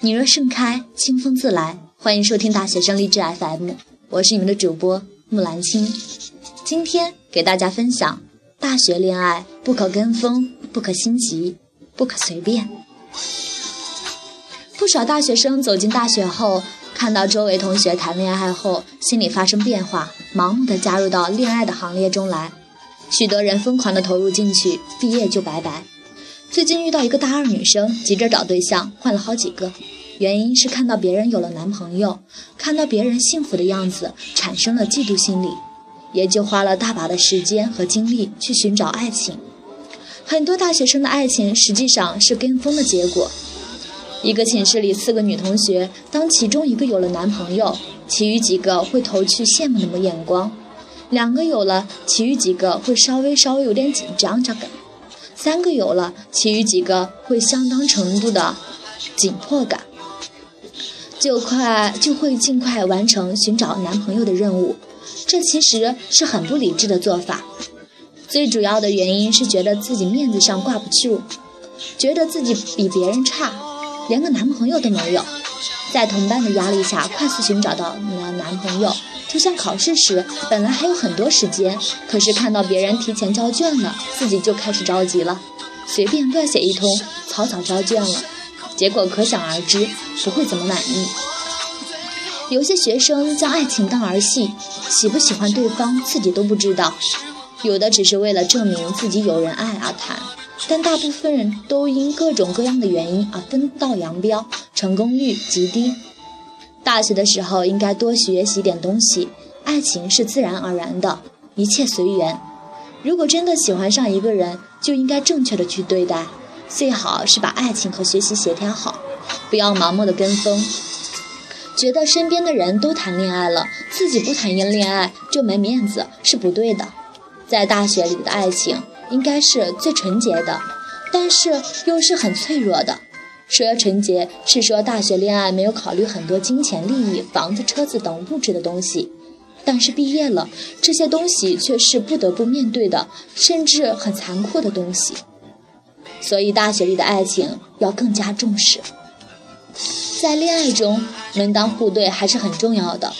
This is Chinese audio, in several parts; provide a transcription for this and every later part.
你若盛开，清风自来。欢迎收听大学生励志 FM，我是你们的主播木兰青。今天给大家分享：大学恋爱不可跟风，不可心急，不可随便。不少大学生走进大学后，看到周围同学谈恋爱后，心里发生变化，盲目的加入到恋爱的行列中来。许多人疯狂的投入进去，毕业就拜拜。最近遇到一个大二女生，急着找对象，换了好几个，原因是看到别人有了男朋友，看到别人幸福的样子，产生了嫉妒心理，也就花了大把的时间和精力去寻找爱情。很多大学生的爱情实际上是跟风的结果。一个寝室里四个女同学，当其中一个有了男朋友，其余几个会投去羡慕的眼光；两个有了，其余几个会稍微稍微有点紧张着感。三个有了，其余几个会相当程度的紧迫感，就快就会尽快完成寻找男朋友的任务。这其实是很不理智的做法。最主要的原因是觉得自己面子上挂不住，觉得自己比别人差，连个男朋友都没有。在同伴的压力下，快速寻找到你的男朋友。就像考试时，本来还有很多时间，可是看到别人提前交卷了，自己就开始着急了，随便乱写一通，草草交卷了，结果可想而知，不会怎么满意。有些学生将爱情当儿戏，喜不喜欢对方自己都不知道，有的只是为了证明自己有人爱而谈，但大部分人都因各种各样的原因而分道扬镳，成功率极低。大学的时候应该多学习点东西，爱情是自然而然的，一切随缘。如果真的喜欢上一个人，就应该正确的去对待，最好是把爱情和学习协调好，不要盲目的跟风，觉得身边的人都谈恋爱了，自己不谈一恋爱就没面子是不对的。在大学里的爱情应该是最纯洁的，但是又是很脆弱的。说纯洁是说大学恋爱没有考虑很多金钱利益、房子、车子等物质的东西，但是毕业了，这些东西却是不得不面对的，甚至很残酷的东西。所以大学里的爱情要更加重视。在恋爱中，门当户对还是很重要的。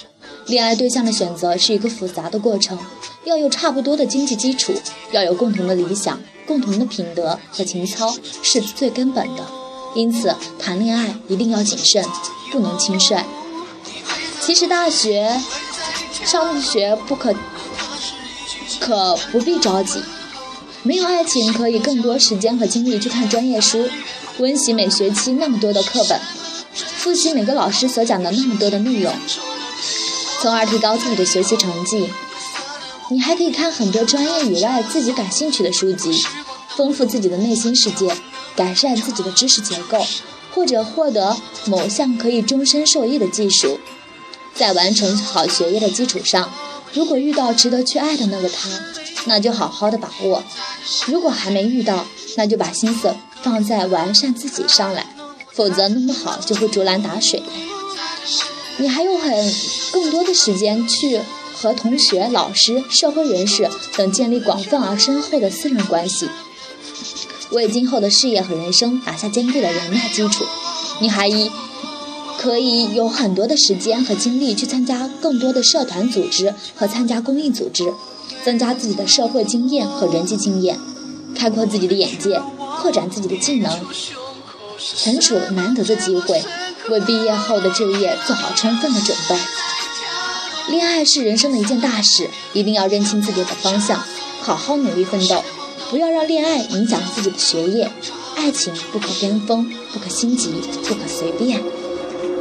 恋爱对象的选择是一个复杂的过程，要有差不多的经济基础，要有共同的理想、共同的品德和情操，是最根本的。因此，谈恋爱一定要谨慎，不能轻率。其实，大学上学不可可不必着急。没有爱情，可以更多时间和精力去看专业书，温习每学期那么多的课本，复习每个老师所讲的那么多的内容，从而提高自己的学习成绩。你还可以看很多专业以外自己感兴趣的书籍，丰富自己的内心世界。改善自己的知识结构，或者获得某项可以终身受益的技术，在完成好学业的基础上，如果遇到值得去爱的那个他，那就好好的把握；如果还没遇到，那就把心思放在完善自己上来，否则弄不好就会竹篮打水。你还有很更多的时间去和同学、老师、社会人士等建立广泛而深厚的私人关系。为今后的事业和人生打下坚固的人脉基础，你还一可以有很多的时间和精力去参加更多的社团组织和参加公益组织，增加自己的社会经验和人际经验，开阔自己的眼界，扩展自己的技能，存储难得的机会，为毕业后的就业做好充分的准备。恋爱是人生的一件大事，一定要认清自己的方向，好好努力奋斗。不要让恋爱影响自己的学业，爱情不可跟风，不可心急，不可随便。